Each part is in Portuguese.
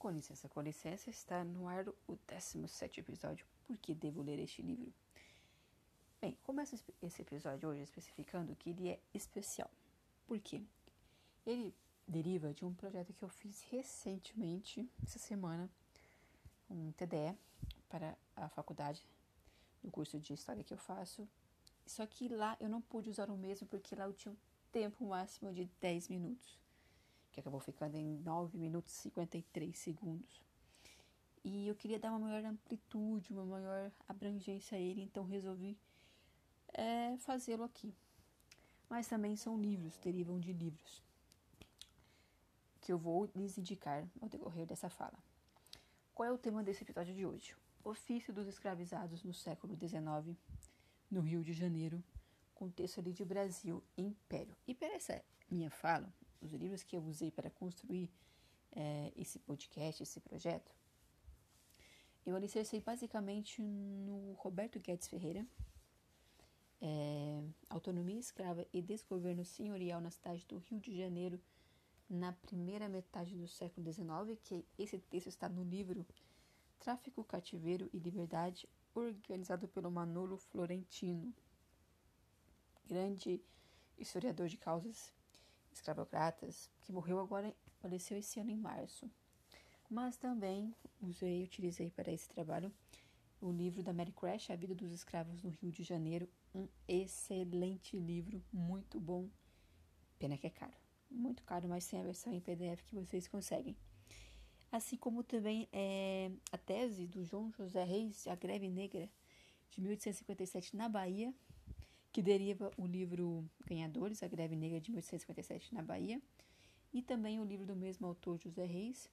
Com licença, com licença, está no ar o 17 episódio. Por que devo ler este livro? Bem, começa esse episódio hoje especificando que ele é especial. Por quê? Ele deriva de um projeto que eu fiz recentemente, essa semana, um TDE para a faculdade, no curso de História que eu faço. Só que lá eu não pude usar o mesmo porque lá eu tinha um tempo máximo de 10 minutos que acabou ficando em 9 minutos e 53 segundos. E eu queria dar uma maior amplitude, uma maior abrangência a ele, então resolvi é, fazê-lo aqui. Mas também são livros, derivam de livros, que eu vou lhes indicar ao decorrer dessa fala. Qual é o tema desse episódio de hoje? Ofício dos escravizados no século XIX, no Rio de Janeiro, contexto ali de Brasil e Império. E para essa minha fala, os livros que eu usei para construir é, esse podcast, esse projeto, eu alicercei basicamente no Roberto Guedes Ferreira, é, Autonomia Escrava e Desgoverno Senhorial na cidade do Rio de Janeiro na primeira metade do século XIX, que esse texto está no livro Tráfico, Cativeiro e Liberdade, organizado pelo Manolo Florentino, grande historiador de causas escravocratas, que morreu agora, faleceu esse ano em março. Mas também usei, utilizei para esse trabalho o livro da Mary Crash, A Vida dos Escravos no Rio de Janeiro, um excelente livro, muito bom. Pena que é caro, muito caro, mas tem a versão em PDF que vocês conseguem. Assim como também é, a tese do João José Reis, A Greve Negra, de 1857 na Bahia, que deriva o livro Ganhadores, a Greve Negra de 1857 na Bahia, e também o livro do mesmo autor, José Reis,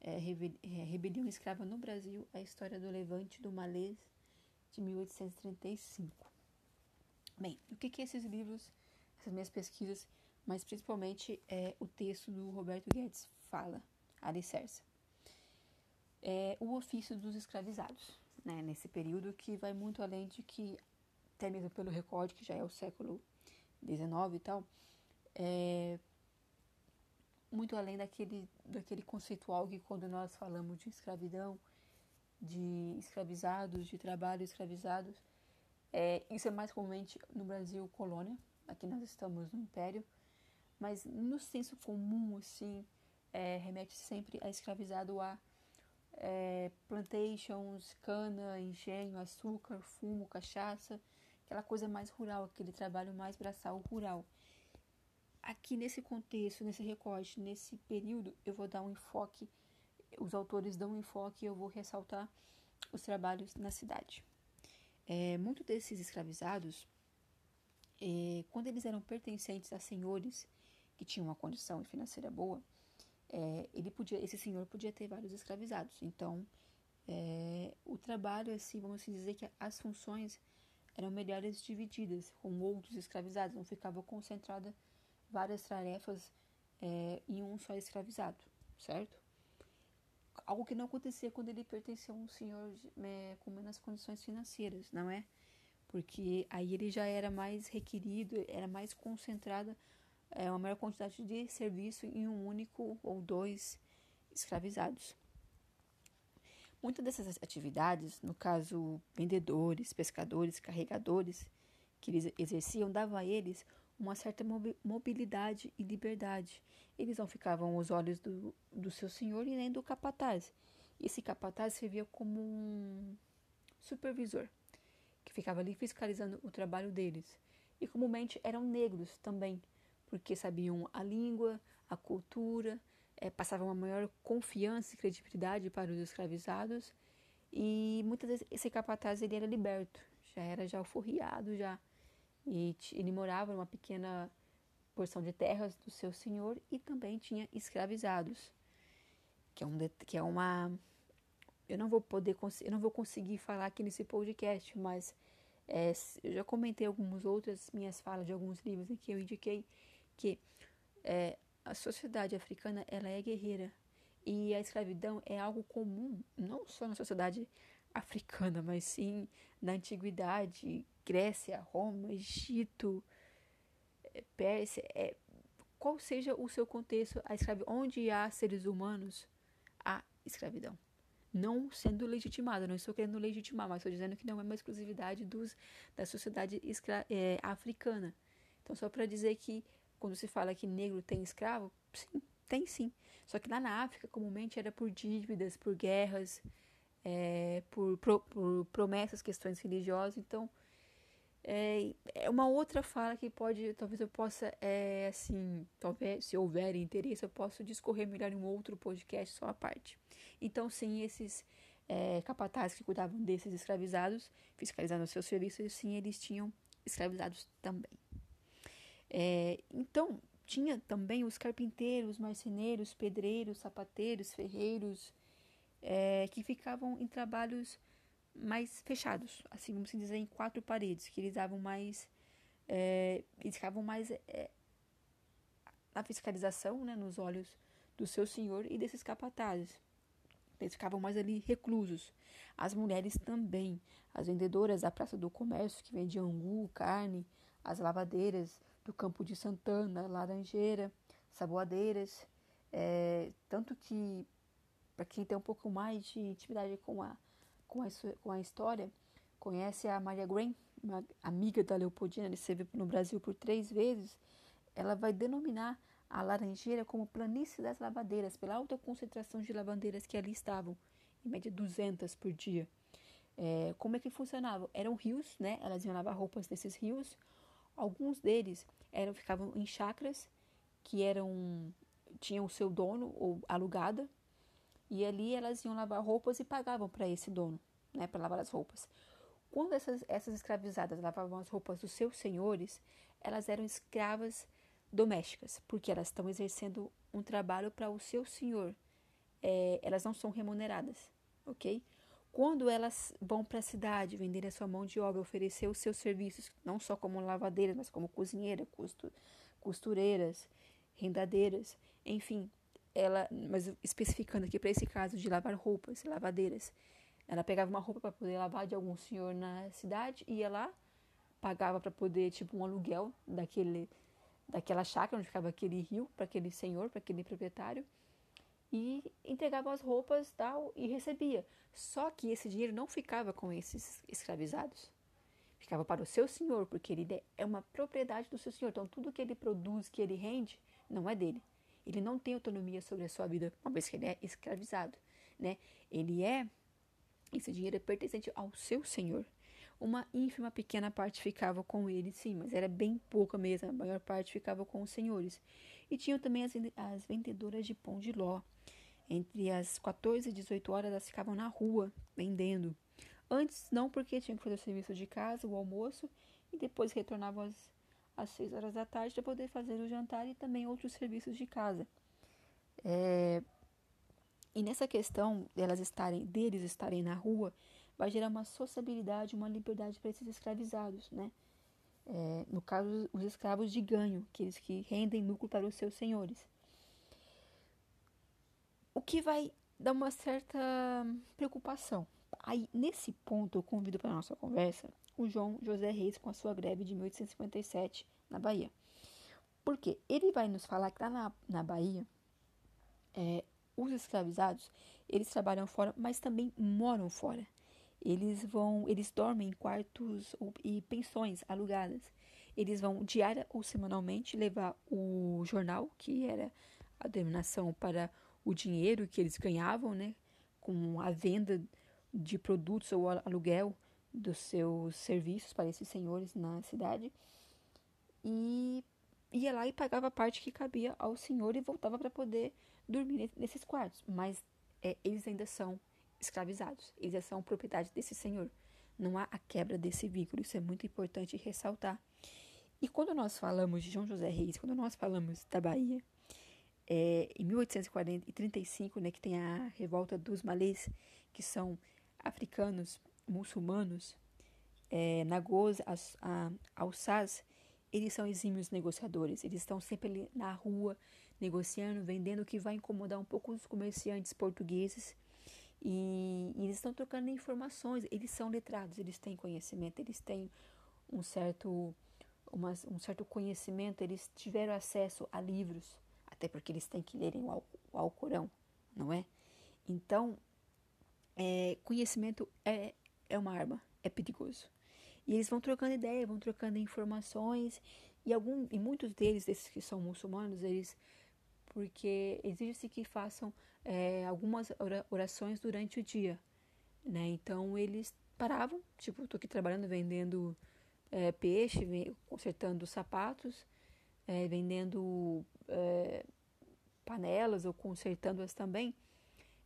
é, é Rebelião Escrava no Brasil, a história do Levante do Malês, de 1835. Bem, o que, que esses livros, essas minhas pesquisas, mas principalmente é, o texto do Roberto Guedes fala, alicerça. É o ofício dos escravizados, né, nesse período que vai muito além de que até mesmo pelo recorde, que já é o século XIX e tal, é muito além daquele, daquele conceitual que quando nós falamos de escravidão, de escravizados, de trabalho escravizados, é, isso é mais comumente no Brasil colônia, aqui nós estamos no Império, mas no senso comum, assim, é, remete sempre a escravizado a é, plantations, cana, engenho, açúcar, fumo, cachaça, aquela coisa mais rural, aquele trabalho mais braçal rural. Aqui nesse contexto, nesse recorte, nesse período, eu vou dar um enfoque, os autores dão um enfoque e eu vou ressaltar os trabalhos na cidade. É, Muitos desses escravizados, é, quando eles eram pertencentes a senhores que tinham uma condição financeira boa, é, ele podia, esse senhor podia ter vários escravizados. Então, é, o trabalho, assim, vamos dizer que as funções eram melhores divididas com outros escravizados, não ficava concentrada várias tarefas é, em um só escravizado, certo? Algo que não acontecia quando ele pertencia a um senhor é, com menos condições financeiras, não é? Porque aí ele já era mais requerido, era mais concentrada é, uma maior quantidade de serviço em um único ou dois escravizados. Muitas dessas atividades, no caso vendedores, pescadores, carregadores, que eles exerciam, dava a eles uma certa mobilidade e liberdade. Eles não ficavam aos olhos do, do seu senhor e nem do capataz. Esse capataz servia como um supervisor, que ficava ali fiscalizando o trabalho deles. E comumente eram negros também, porque sabiam a língua, a cultura é, passava uma maior confiança e credibilidade para os escravizados. E muitas vezes esse capataz ele era liberto, já era já alforriado já. E ele morava numa pequena porção de terras do seu senhor e também tinha escravizados, que é um que é uma eu não vou poder eu não vou conseguir falar aqui nesse podcast, mas é, eu já comentei algumas outras minhas falas de alguns livros em que eu indiquei que é, a sociedade africana ela é guerreira e a escravidão é algo comum não só na sociedade africana, mas sim na antiguidade, Grécia, Roma, Egito, é, Pérsia, é, qual seja o seu contexto, a escravidão, onde há seres humanos, há escravidão. Não sendo legitimada, não estou querendo legitimar, mas estou dizendo que não é uma exclusividade dos, da sociedade é, africana. Então, só para dizer que quando se fala que negro tem escravo, sim, tem sim. Só que lá na África, comumente era por dívidas, por guerras, é, por, por, por, promessas, questões religiosas. Então, é, é, uma outra fala que pode, talvez eu possa, é, assim, talvez, se houver interesse, eu posso discorrer melhor em um outro podcast só à parte. Então, sim, esses é, capatazes que cuidavam desses escravizados, fiscalizando seus serviços, sim, eles tinham escravizados também. É, então, tinha também os carpinteiros, marceneiros, pedreiros, sapateiros, ferreiros, é, que ficavam em trabalhos mais fechados, assim vamos dizer, em quatro paredes, que eles davam mais. É, eles ficavam mais é, na fiscalização, né, nos olhos do seu senhor e desses capatazes. Eles ficavam mais ali reclusos. As mulheres também, as vendedoras da Praça do Comércio, que vendiam angu, carne, as lavadeiras do Campo de Santana, Laranjeira, Saboadeiras. É, tanto que para quem tem um pouco mais de intimidade com a, com a, com a história, conhece a Maria Graham, uma amiga da Leopoldina, ele esteve no Brasil por três vezes, ela vai denominar a Laranjeira como planície das lavadeiras, pela alta concentração de lavandeiras que ali estavam, em média 200 por dia. É, como é que funcionava? Eram rios, né? Elas iam lavar roupas nesses rios. Alguns deles eram ficavam em chacras que eram tinham seu dono ou alugada e ali elas iam lavar roupas e pagavam para esse dono, né, para lavar as roupas. Quando essas, essas escravizadas lavavam as roupas dos seus senhores, elas eram escravas domésticas, porque elas estão exercendo um trabalho para o seu senhor. É, elas não são remuneradas, ok? Quando elas vão para a cidade vender a sua mão de obra, oferecer os seus serviços, não só como lavadeiras, mas como cozinheira, costureiras, rendadeiras, enfim, ela, mas especificando aqui para esse caso de lavar roupas, lavadeiras, ela pegava uma roupa para poder lavar de algum senhor na cidade, ia lá, pagava para poder tipo um aluguel daquele daquela chácara onde ficava aquele rio para aquele senhor, para aquele proprietário, e entregava as roupas tal e recebia. Só que esse dinheiro não ficava com esses escravizados. Ficava para o seu senhor, porque ele é uma propriedade do seu senhor. Então tudo que ele produz, que ele rende, não é dele. Ele não tem autonomia sobre a sua vida, uma vez que ele é escravizado, né? Ele é esse dinheiro é pertencente ao seu senhor. Uma ínfima pequena parte ficava com ele, sim, mas era bem pouca mesmo. A maior parte ficava com os senhores. E tinham também as, as vendedoras de pão de ló. Entre as 14 e 18 horas elas ficavam na rua vendendo. Antes não, porque tinham que fazer o serviço de casa, o almoço, e depois retornavam às às 6 horas da tarde para poder fazer o jantar e também outros serviços de casa. É, e nessa questão delas estarem, deles estarem na rua, vai gerar uma sociabilidade, uma liberdade para esses escravizados, né? É, no caso, os escravos de ganho, aqueles que rendem lucro para os seus senhores. Que vai dar uma certa preocupação. Aí, nesse ponto, eu convido para a nossa conversa o João José Reis com a sua greve de 1857 na Bahia. Porque ele vai nos falar que lá na, na Bahia, é, os escravizados, eles trabalham fora, mas também moram fora. Eles vão, eles dormem em quartos e pensões alugadas. Eles vão diária ou semanalmente levar o jornal, que era a denominação para o dinheiro que eles ganhavam, né, com a venda de produtos ou aluguel dos seus serviços para esses senhores na cidade e ia lá e pagava a parte que cabia ao senhor e voltava para poder dormir nesses quartos. Mas é, eles ainda são escravizados, eles são propriedade desse senhor. Não há a quebra desse vínculo, isso é muito importante ressaltar. E quando nós falamos de João José Reis, quando nós falamos da Bahia, é, em 1835, né, que tem a revolta dos malês, que são africanos muçulmanos, é, Nagôs, Alsaz, eles são exímios negociadores. Eles estão sempre ali na rua negociando, vendendo, o que vai incomodar um pouco os comerciantes portugueses. E, e eles estão trocando informações. Eles são letrados, eles têm conhecimento, eles têm um certo, uma, um certo conhecimento, eles tiveram acesso a livros, até porque eles têm que lerem o, Alcorão, não é? Então, é, conhecimento é, é uma arma, é perigoso. E eles vão trocando ideia, vão trocando informações, e, algum, e muitos deles, desses que são muçulmanos, eles porque exige-se que façam é, algumas orações durante o dia, né? Então eles paravam, tipo, estou aqui trabalhando vendendo é, peixe, consertando sapatos, é, vendendo é, panelas ou consertando-as também.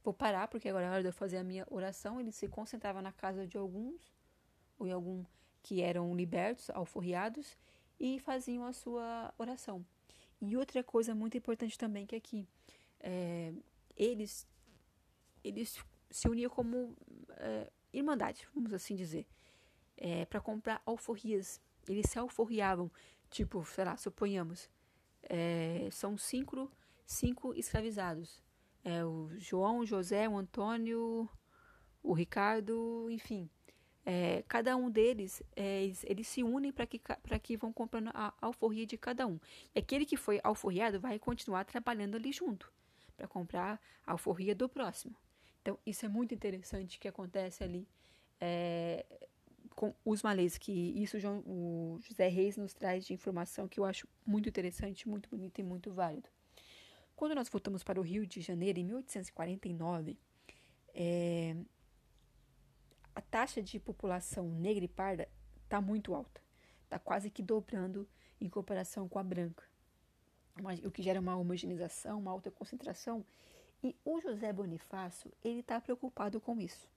Vou parar porque agora é hora de eu fazer a minha oração. Ele se concentrava na casa de alguns, ou em algum que eram libertos, alforriados, e faziam a sua oração. E outra coisa muito importante também que aqui é, eles eles se uniam como é, irmandade, vamos assim dizer, é, para comprar alforrias. Eles se alforriavam, tipo, sei lá, suponhamos, é, são cinco, cinco escravizados. É, o João, o José, o Antônio, o Ricardo, enfim. É, cada um deles, é, eles, eles, se unem para que, que vão comprando a alforria de cada um. E aquele que foi alforriado vai continuar trabalhando ali junto para comprar a alforria do próximo. Então, isso é muito interessante que acontece ali é, com os malês, que isso o José Reis nos traz de informação que eu acho muito interessante, muito bonito e muito válido. Quando nós voltamos para o Rio de Janeiro, em 1849, é, a taxa de população negra e parda está muito alta. Está quase que dobrando em comparação com a branca. o que gera uma homogeneização, uma alta concentração. E o José Bonifácio, ele está preocupado com isso.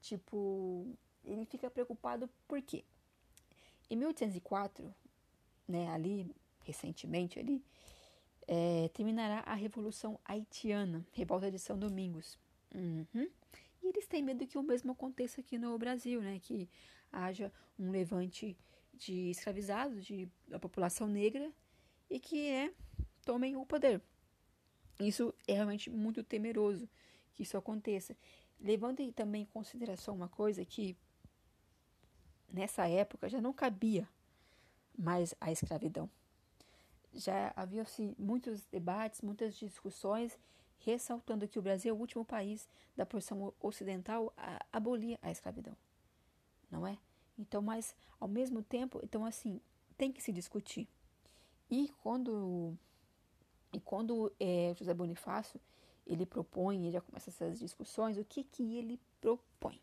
Tipo, ele fica preocupado por quê? Em 1804, né, ali, recentemente ali, é, terminará a Revolução Haitiana, Revolta de São Domingos. Uhum. E eles têm medo que o mesmo aconteça aqui no Brasil, né? Que haja um levante de escravizados, de, da população negra, e que é, tomem o poder. Isso é realmente muito temeroso que isso aconteça. Levando também em consideração uma coisa que nessa época já não cabia mais a escravidão. Já havia-se muitos debates, muitas discussões ressaltando que o Brasil é o último país da porção ocidental a abolir a escravidão, não é? Então, mas ao mesmo tempo, então assim tem que se discutir. E quando e quando é, José Bonifácio ele propõe, ele já começa essas discussões, o que que ele propõe?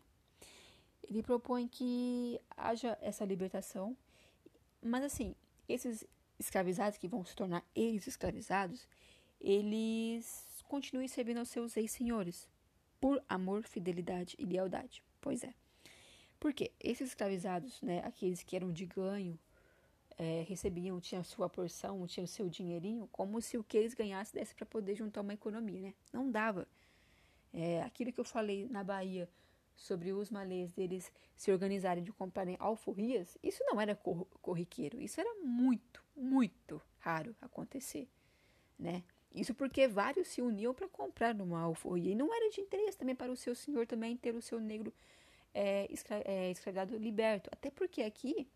Ele propõe que haja essa libertação, mas assim, esses escravizados que vão se tornar ex-escravizados, eles continue servindo aos seus ex-senhores, por amor, fidelidade e lealdade. Pois é. Porque esses escravizados, né, aqueles que eram de ganho, é, recebiam, tinham sua porção, tinham seu dinheirinho, como se o que eles ganhassem desse para poder juntar uma economia, né? Não dava. É, aquilo que eu falei na Bahia sobre os malês deles se organizarem de comprarem alforrias, isso não era cor corriqueiro, isso era muito, muito raro acontecer, né? Isso porque vários se uniam para comprar numa alforria. E não era de interesse também para o seu senhor também ter o seu negro é, escra é, escravizado liberto. Até porque aqui,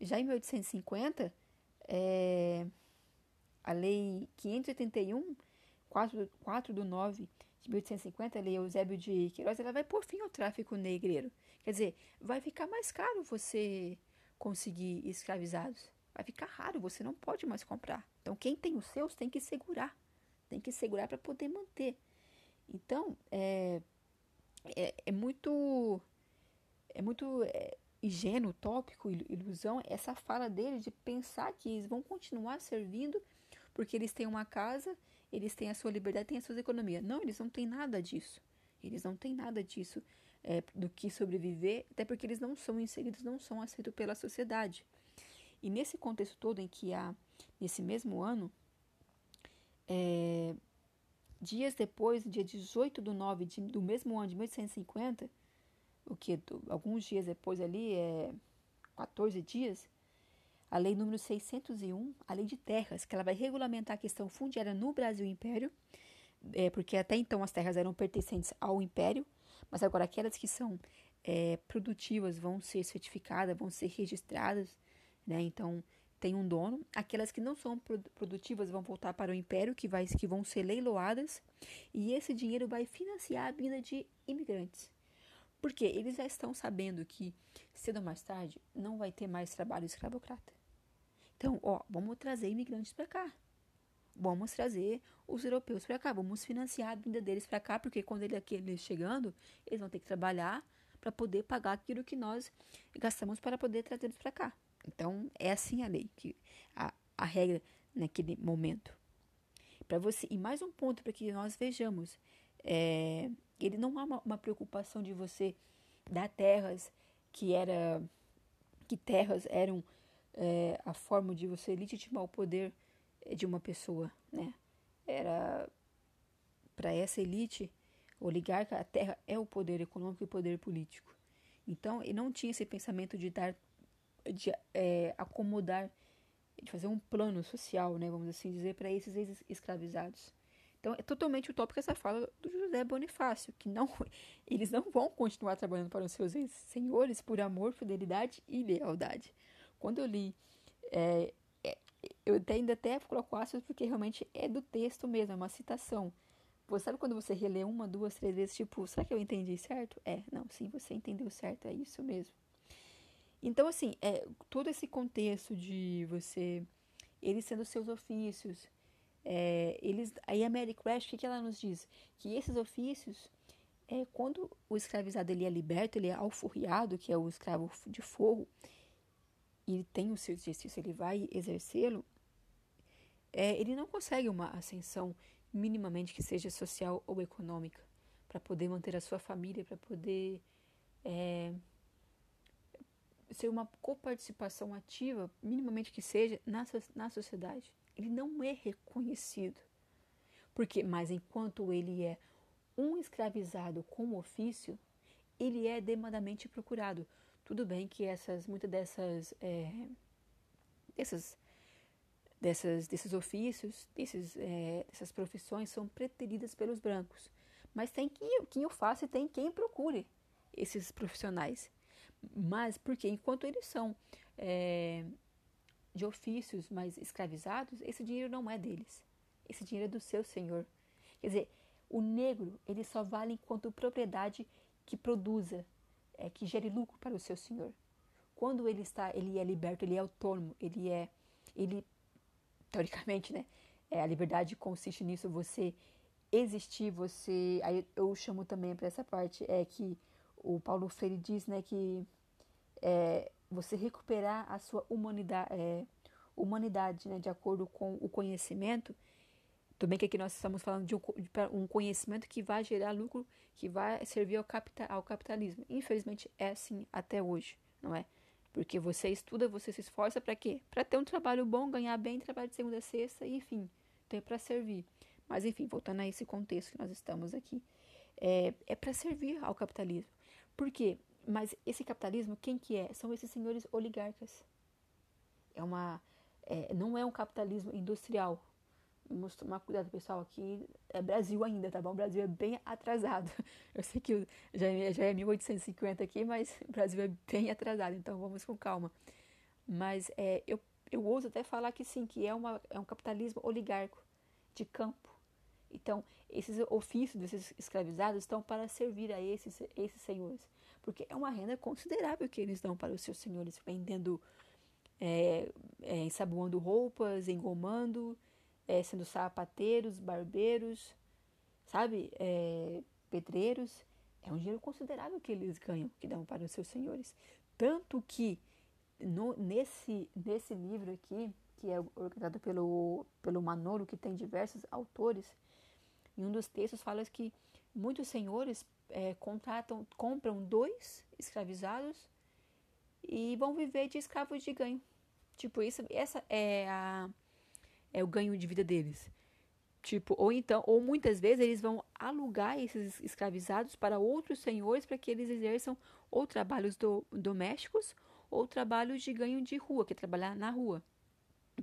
já em 1850, é, a lei 581, 4, 4 do 9 de 1850, a lei Eusébio de Queiroz, ela vai pôr fim ao tráfico negreiro. Quer dizer, vai ficar mais caro você conseguir escravizados. Vai ficar raro, você não pode mais comprar. Então, quem tem os seus tem que segurar tem que segurar para poder manter. Então, é, é, é muito é muito é, ingênuo, utópico, ilusão, essa fala dele de pensar que eles vão continuar servindo porque eles têm uma casa, eles têm a sua liberdade, têm as suas economias. Não, eles não têm nada disso. Eles não têm nada disso é, do que sobreviver, até porque eles não são inseridos, não são aceitos pela sociedade. E nesse contexto todo em que há, nesse mesmo ano, é, dias depois, dia 18 do 9 de, do mesmo ano de 1850, o que alguns dias depois ali, é 14 dias, a lei número 601, a lei de terras, que ela vai regulamentar a questão fundiária no Brasil Império, é, porque até então as terras eram pertencentes ao Império, mas agora aquelas que são é, produtivas vão ser certificadas, vão ser registradas, né? Então tem um dono, aquelas que não são produtivas vão voltar para o império, que, vai, que vão ser leiloadas, e esse dinheiro vai financiar a vinda de imigrantes. Porque eles já estão sabendo que cedo ou mais tarde não vai ter mais trabalho escravocrata. Então, ó, vamos trazer imigrantes para cá. Vamos trazer os europeus para cá, vamos financiar a vinda deles para cá, porque quando ele, eles chegando, eles vão ter que trabalhar para poder pagar aquilo que nós gastamos para poder trazê-los para cá. Então, é assim a lei, que a, a regra naquele momento. Para você, e mais um ponto para que nós vejamos, é, ele não há uma, uma, preocupação de você dar terras que era que terras eram é, a forma de você legitimar o poder de uma pessoa, né? Era para essa elite oligarca, a terra é o poder econômico e o poder político. Então, ele não tinha esse pensamento de dar de é, acomodar, de fazer um plano social, né, vamos assim dizer, para esses ex-escravizados. Então, é totalmente utópica essa fala do José Bonifácio, que não, eles não vão continuar trabalhando para os seus senhores por amor, fidelidade e lealdade. Quando eu li, é, é, eu até, ainda até coloco aspas porque realmente é do texto mesmo, é uma citação. Você sabe quando você relê uma, duas, três vezes, tipo, será que eu entendi certo? É, não, sim, você entendeu certo, é isso mesmo. Então, assim, é, todo esse contexto de você, eles sendo seus ofícios, é, eles, aí a Mary Crash, o que, que ela nos diz? Que esses ofícios, é, quando o escravizado ele é liberto, ele é alforriado, que é o escravo de forro, e ele tem o seu exercício, ele vai exercê-lo, é, ele não consegue uma ascensão minimamente que seja social ou econômica para poder manter a sua família, para poder é, ser uma coparticipação ativa, minimamente que seja, na, na sociedade. Ele não é reconhecido. Porque, mas enquanto ele é um escravizado com ofício, ele é demandamente procurado. Tudo bem que essas, muitas dessas, é, dessas, dessas, desses ofícios, desses, é, dessas profissões são preteridas pelos brancos. Mas tem quem, quem o faça e tem quem procure esses profissionais. Mas porque enquanto eles são é, de ofícios mais escravizados, esse dinheiro não é deles. Esse dinheiro é do seu senhor. Quer dizer, o negro ele só vale enquanto propriedade que produza, é, que gere lucro para o seu senhor. Quando ele está, ele é liberto, ele é autônomo, ele é, ele teoricamente, né? É, a liberdade consiste nisso, você existir, você, aí eu chamo também para essa parte é que o Paulo Freire diz né, que é, você recuperar a sua humanidade, é, humanidade né, de acordo com o conhecimento. Também que aqui nós estamos falando de um, de um conhecimento que vai gerar lucro, que vai servir ao, capital, ao capitalismo. Infelizmente é assim até hoje, não é? Porque você estuda, você se esforça para quê? Para ter um trabalho bom, ganhar bem, trabalhar de segunda a sexta, enfim, ter para servir. Mas enfim, voltando a esse contexto que nós estamos aqui, é, é para servir ao capitalismo. Por quê? Mas esse capitalismo, quem que é? São esses senhores oligarcas. É uma, é, não é um capitalismo industrial. Vamos tomar cuidado, pessoal. Aqui é Brasil ainda, tá bom? O Brasil é bem atrasado. Eu sei que já, é, já é 1850 aqui, mas o Brasil é bem atrasado, então vamos com calma. Mas é, eu, eu ouso até falar que sim, que é, uma, é um capitalismo oligarco, de campo. Então, esses ofícios desses escravizados estão para servir a esses, esses senhores, porque é uma renda considerável que eles dão para os seus senhores, vendendo, é, é, ensaboando roupas, engomando, é, sendo sapateiros, barbeiros, sabe, é, pedreiros. É um dinheiro considerável que eles ganham, que dão para os seus senhores. Tanto que no, nesse, nesse livro aqui, que é organizado pelo, pelo Manolo, que tem diversos autores, em um dos textos fala que muitos senhores é, contratam, compram dois escravizados e vão viver de escravos de ganho. Tipo, isso, essa é, a, é o ganho de vida deles. Tipo, ou então, ou muitas vezes eles vão alugar esses escravizados para outros senhores para que eles exerçam ou trabalhos do, domésticos ou trabalhos de ganho de rua, que é trabalhar na rua.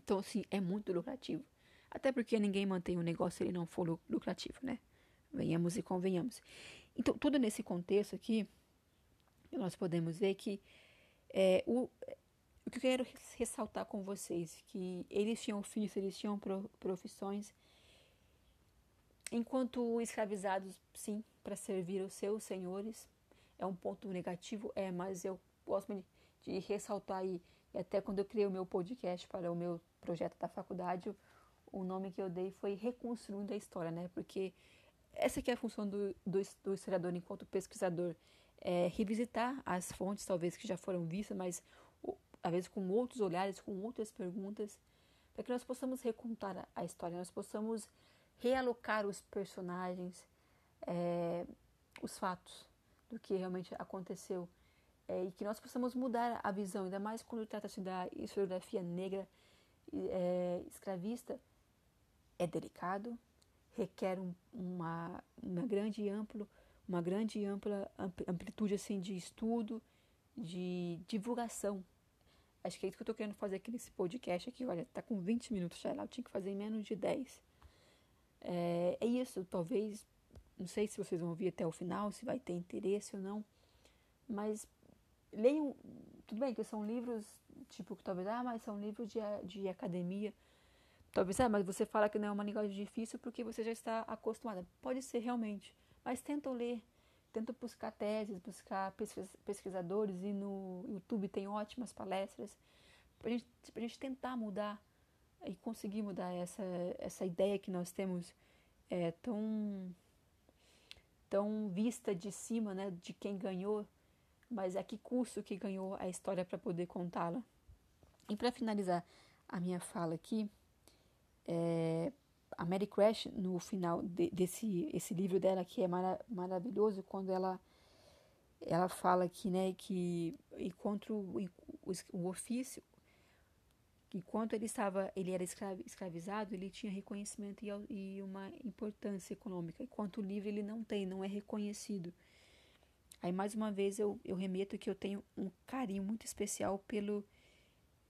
Então, assim, é muito lucrativo. Até porque ninguém mantém um negócio se ele não for lucrativo, né? Venhamos e convenhamos. Então, tudo nesse contexto aqui, nós podemos ver que é, o, o que eu quero ressaltar com vocês que eles tinham ofício, eles tinham profissões, enquanto escravizados, sim, para servir os seus senhores. É um ponto negativo, é, mas eu gosto de, de ressaltar aí, e até quando eu criei o meu podcast para o meu projeto da faculdade, o nome que eu dei foi Reconstruindo a História, né? Porque essa que é a função do, do, do historiador enquanto pesquisador, é revisitar as fontes, talvez que já foram vistas, mas às vezes com outros olhares, com outras perguntas, para que nós possamos recontar a história, nós possamos realocar os personagens, é, os fatos do que realmente aconteceu é, e que nós possamos mudar a visão, ainda mais quando trata-se da historiografia negra é, escravista, é delicado, requer um, uma, uma grande amplo, uma grande ampla amplitude assim de estudo, de divulgação. Acho que é isso que eu estou querendo fazer aqui nesse podcast aqui. Olha, tá com 20 minutos já lá, eu tinha que fazer em menos de 10. É, é isso, talvez, não sei se vocês vão ouvir até o final, se vai ter interesse ou não, mas leiam, tudo bem que são livros, tipo, que talvez, ah, mas são livros de, de academia, talvez, ah, mas você fala que não é uma linguagem difícil porque você já está acostumada, pode ser realmente, mas tentam ler, tentam buscar teses, buscar pesquisadores, e no YouTube tem ótimas palestras, para gente, a gente tentar mudar e conseguir mudar essa, essa ideia que nós temos é, tão, tão vista de cima, né, de quem ganhou, mas a que custo que ganhou a história para poder contá-la. E para finalizar a minha fala aqui, é, a Mary Crash, no final de, desse esse livro dela, que é mara, maravilhoso, quando ela ela fala que, né, que enquanto o, o, ofício, que enquanto ele estava, ele era escravizado, ele tinha reconhecimento e, e uma importância econômica, enquanto o livro ele não tem, não é reconhecido. Aí mais uma vez eu, eu remeto que eu tenho um carinho muito especial pelo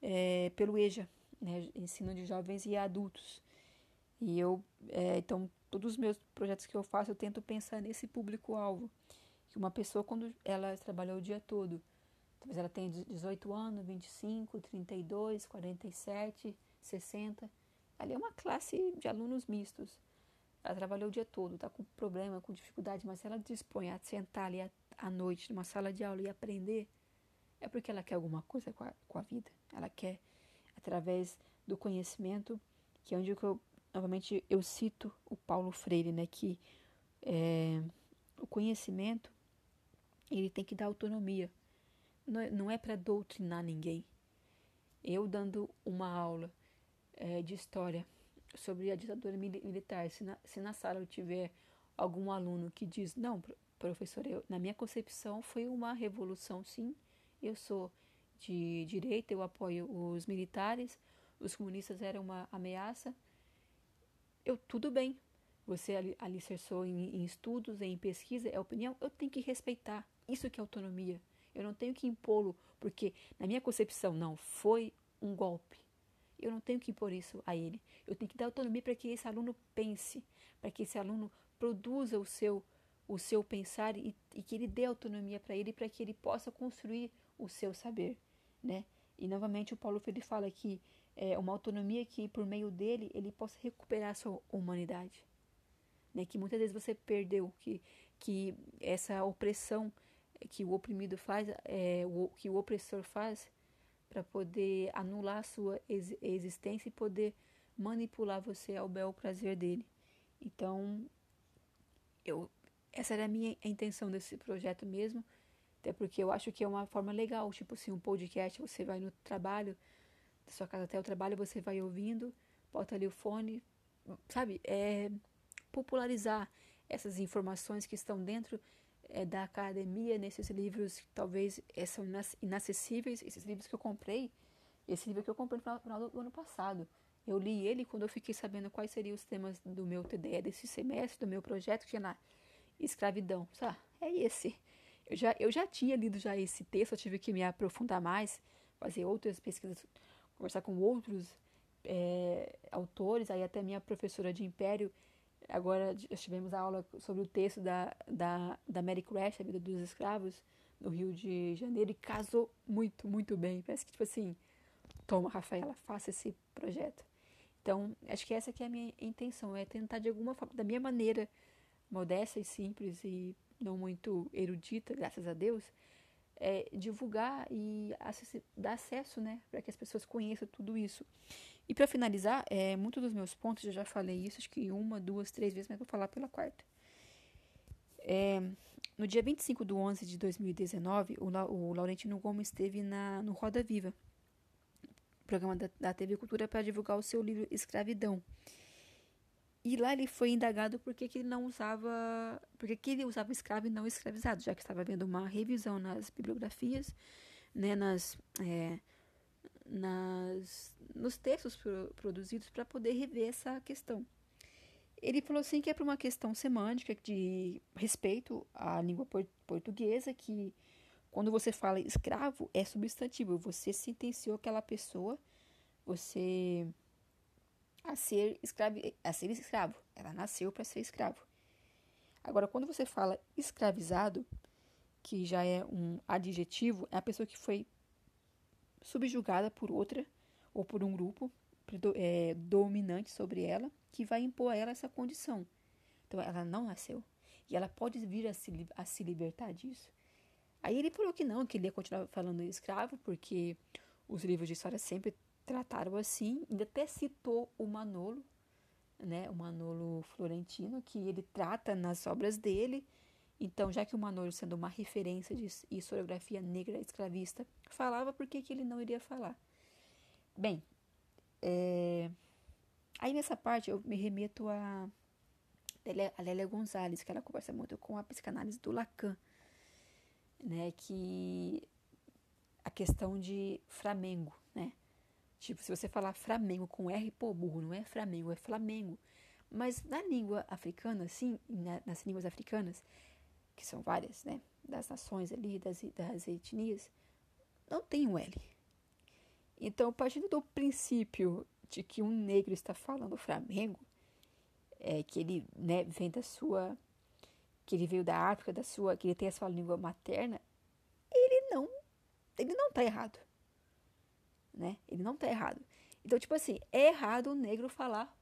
é, pelo EJA, né, ensino de jovens e adultos. E eu é, então todos os meus projetos que eu faço eu tento pensar nesse público alvo, que uma pessoa quando ela trabalhou o dia todo Talvez ela tenha 18 anos, 25, 32, 47, 60. Ali é uma classe de alunos mistos. Ela trabalhou o dia todo, está com problema, com dificuldade, mas se ela dispõe a sentar ali à noite numa sala de aula e aprender, é porque ela quer alguma coisa com a, com a vida. Ela quer, através do conhecimento, que é onde eu, novamente, eu cito o Paulo Freire, né, que é, o conhecimento ele tem que dar autonomia não é, é para doutrinar ninguém. Eu dando uma aula é, de história sobre a ditadura militar, se na, se na sala eu tiver algum aluno que diz, não, professor, eu, na minha concepção foi uma revolução, sim, eu sou de direita, eu apoio os militares, os comunistas eram uma ameaça, eu, tudo bem, você alicerçou em, em estudos, em pesquisa, é opinião, eu tenho que respeitar, isso que é autonomia, eu não tenho que impô-lo, porque na minha concepção, não, foi um golpe. Eu não tenho que impor isso a ele. Eu tenho que dar autonomia para que esse aluno pense, para que esse aluno produza o seu o seu pensar e, e que ele dê autonomia para ele para que ele possa construir o seu saber, né? E novamente o Paulo Freire fala que é uma autonomia que por meio dele ele possa recuperar a sua humanidade, né? Que muitas vezes você perdeu, que que essa opressão que o oprimido faz, é, o, que o opressor faz para poder anular a sua ex existência e poder manipular você ao bel prazer dele. Então, eu, essa era a minha intenção desse projeto mesmo, até porque eu acho que é uma forma legal, tipo assim, um podcast, você vai no trabalho, da sua casa até o trabalho, você vai ouvindo, bota ali o fone, sabe? É popularizar essas informações que estão dentro é, da academia nesses livros que talvez é, são inacessíveis, esses livros que eu comprei, esse livro que eu comprei no final do ano passado. Eu li ele quando eu fiquei sabendo quais seriam os temas do meu TDE desse semestre, do meu projeto, que tinha na escravidão. Sabe? É esse. Eu já, eu já tinha lido já esse texto, eu tive que me aprofundar mais, fazer outras pesquisas, conversar com outros é, autores, aí até minha professora de Império Agora tivemos a aula sobre o texto da, da, da Mary Crash, a vida dos escravos, no Rio de Janeiro, e casou muito, muito bem. Parece que, tipo assim, toma, Rafaela, faça esse projeto. Então, acho que essa que é a minha intenção, é tentar de alguma forma, da minha maneira modesta e simples e não muito erudita, graças a Deus, é, divulgar e dar acesso, né, para que as pessoas conheçam tudo isso. E para finalizar, é, muitos dos meus pontos, eu já falei isso, acho que uma, duas, três vezes, mas vou falar pela quarta. É, no dia 25 de 11 de 2019, o, o Laurentino Gomes esteve na, no Roda Viva, programa da, da TV Cultura, para divulgar o seu livro Escravidão. E lá ele foi indagado por que ele não usava, porque que ele usava escravo e não escravizado, já que estava vendo uma revisão nas bibliografias, né, nas, é, nas nos textos pro, produzidos para poder rever essa questão. Ele falou assim que é por uma questão semântica de respeito à língua portuguesa que quando você fala escravo é substantivo, você sentenciou aquela pessoa, você a ser escravo, a ser escravo. Ela nasceu para ser escravo. Agora, quando você fala escravizado, que já é um adjetivo, é a pessoa que foi subjugada por outra ou por um grupo é, dominante sobre ela que vai impor a ela essa condição. Então, ela não nasceu e ela pode vir a se, a se libertar disso. Aí ele falou que não, que ele ia continuar falando escravo, porque os livros de história sempre trataram assim, ainda até citou o Manolo, né, o Manolo Florentino, que ele trata nas obras dele. Então, já que o Manolo, sendo uma referência de historiografia negra escravista, falava, por que, que ele não iria falar? Bem, é... aí nessa parte eu me remeto a, a Lélia Gonzalez, que ela conversa muito com a psicanálise do Lacan, né, que a questão de Flamengo, Tipo, se você falar Flamengo com R, pô, burro, não é Flamengo, é Flamengo. Mas na língua africana, sim, na, nas línguas africanas, que são várias, né, das nações ali, das, das etnias, não tem um L. Então, partindo do princípio de que um negro está falando Flamengo, é, que ele né, vem da sua, que ele veio da África, da sua, que ele tem a sua língua materna, ele não, ele não está errado né? Ele não tá errado. Então, tipo assim, é errado o negro falar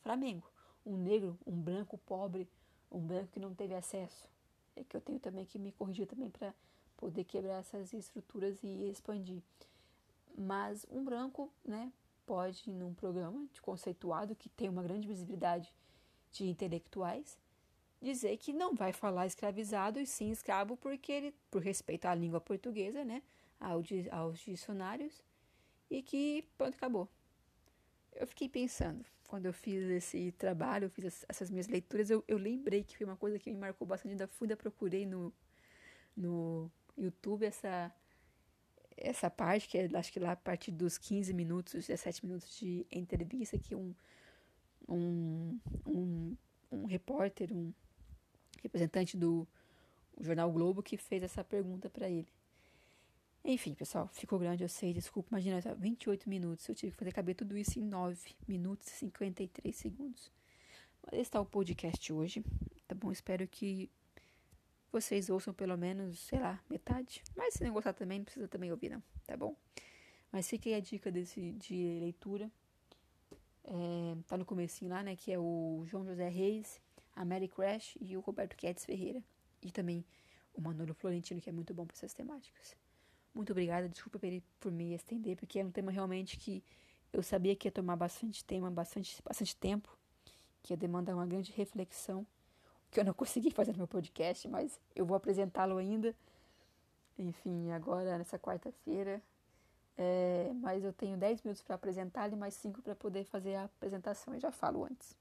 Flamengo. Um negro, um branco pobre, um branco que não teve acesso. É que eu tenho também que me corrigir também para poder quebrar essas estruturas e expandir. Mas um branco, né, pode, num programa de conceituado que tem uma grande visibilidade de intelectuais, dizer que não vai falar escravizado e sim escravo porque ele, por respeito à língua portuguesa, né, aos dicionários, e que pronto, acabou. Eu fiquei pensando, quando eu fiz esse trabalho, eu fiz essas minhas leituras, eu, eu lembrei que foi uma coisa que me marcou bastante, ainda fui, ainda procurei no, no YouTube essa, essa parte, que é acho que lá a partir dos 15 minutos, 17 minutos de entrevista, que um, um, um, um repórter, um representante do jornal Globo, que fez essa pergunta para ele. Enfim, pessoal, ficou grande, eu sei, desculpa. Imagina, 28 minutos. Eu tive que fazer caber tudo isso em 9 minutos e 53 segundos. Mas esse está o podcast hoje, tá bom? Espero que vocês ouçam pelo menos, sei lá, metade. Mas se não gostar também, não precisa também ouvir, não, tá bom? Mas fica aí a dica desse, de leitura. É, tá no comecinho lá, né? Que é o João José Reis, a Mary Crash e o Roberto Quedes Ferreira. E também o Manolo Florentino, que é muito bom para essas temáticas. Muito obrigada, desculpa por me estender, porque é um tema realmente que eu sabia que ia tomar bastante tema, bastante, bastante tempo, que ia demandar uma grande reflexão, que eu não consegui fazer no meu podcast, mas eu vou apresentá-lo ainda. Enfim, agora nessa quarta-feira. É, mas eu tenho 10 minutos para apresentá-lo e mais 5 para poder fazer a apresentação. Eu já falo antes.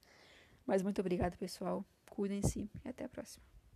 Mas muito obrigada, pessoal. Cuidem-se e até a próxima.